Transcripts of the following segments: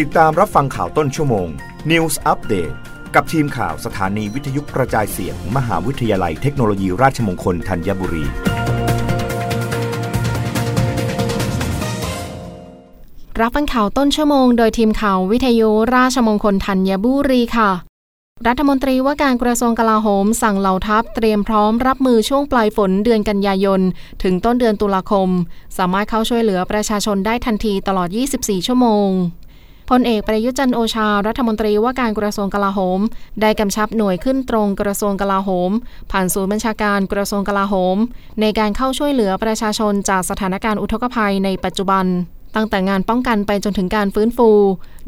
ติดตามรับฟังข่าวต้นชั่วโมง News Update กับทีมข่าวสถานีวิทยุกระจายเสียงมมหาวิทยาลัยเทคโนโลยีราชมงคลธัญบุรี รับฟังข่าวต้นชั่วโมงโดยทีมข่าววิทยุราชมงคลธัญบุรีค่ะ รัฐมนตรีว่าการกระทรวงกลาโหม สั่งเหล่าทัพเตรียมพร้อมรับมือช่วงปลายฝนเดือนกันยายน ถึงต้นเดือนตุลาคม สามารถเข้าช่วยเหลือประชาชนได้ทันทีตลอด 24 ชั่วโมง พลเอกประยุจันโอชา รัฐมนตรีว่าการกระทรวงกลาโหม ได้กำชับหน่วยขึ้นตรงกระทรวงกลาโหม ผ่านศูนย์บัญชาการกระทรวงกลาโหม ในการเข้าช่วยเหลือประชาชนจากสถานการณ์อุทกภัยในปัจจุบัน ตั้งแต่งานป้องกันไปจนถึงการฟื้นฟู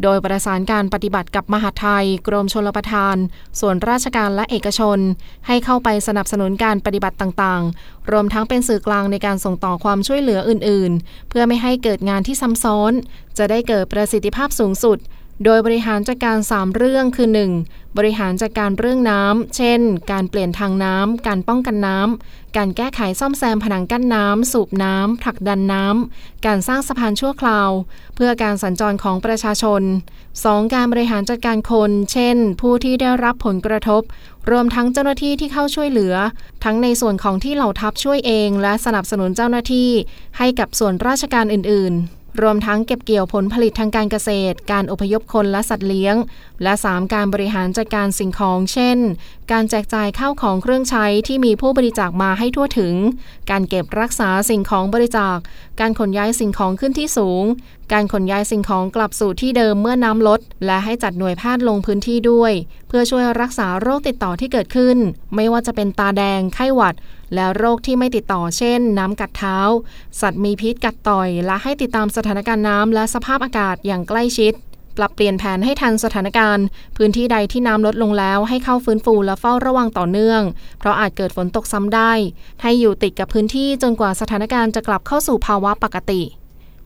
โดยประสานการปฏิบัติกับมหาไทย กรมชลประทาน ส่วนราชการและเอกชน ให้เข้าไปสนับสนุนการปฏิบัติต่างๆ รวมทั้งเป็นสื่อกลางในการส่งต่อความช่วยเหลืออื่น ๆ เพื่อไม่ให้เกิดงานที่ซ้ำซ้อน จะได้เกิดประสิทธิภาพสูงสุด โดยบริหารจัดการ 3 เรื่องคือ 1. บริหารจัดการเรื่องน้ำ เช่น การเปลี่ยนทางน้ำ การป้องกันน้ำ การแก้ไขซ่อมแซมผนังกั้นน้ำ สูบน้ำ ผลักดันน้ำ การสร้างสะพานชั่วคราว เพื่อการสัญจรของประชาชน 2. การบริหารจัดการคน เช่น ผู้ที่ได้รับผลกระทบ รวมทั้งเจ้าหน้าที่ที่เข้าช่วยเหลือ ทั้งในส่วนของที่เหล่าทัพช่วยเอง และสนับสนุนเจ้าหน้าที่ ให้กับส่วนราชการอื่น ๆ รวมทั้งเก็บเกี่ยวผลผลิตทางการเกษตร การอพยพคนและสัตว์เลี้ยง และ 3. การบริหารจัดการสิ่งของ เช่น การแจกจ่ายข้าวของเครื่องใช้ที่มีผู้บริจาคมาให้ทั่วถึง การเก็บรักษาสิ่งของบริจาค การขนย้ายสิ่งของขึ้นที่สูงการขนย้ายสิ่งของกลับสู่ที่เดิมเมื่อน้ำลด และให้จัดหน่วยแพทย์ลงพื้นที่ด้วย เพื่อช่วยรักษาโรคติดต่อที่เกิดขึ้น ไม่ว่าจะเป็นตาแดง ไข้หวัด และโรคที่ไม่ติดต่อเช่น น้ำกัดเท้า สัตว์มีพิษกัดต่อย และให้ติดตามสถานการณ์น้ำและสภาพอากาศอย่างใกล้ชิดปรับเปลี่ยนแผนให้ทันสถานการณ์ พื้นที่ใดที่น้ำลดลงแล้วให้เข้าฟื้นฟูและเฝ้าระวังต่อเนื่อง เพราะอาจเกิดฝนตกซ้ำได้ ให้อยู่ติดกับพื้นที่จนกว่าสถานการณ์จะกลับเข้าสู่ภาวะปกติ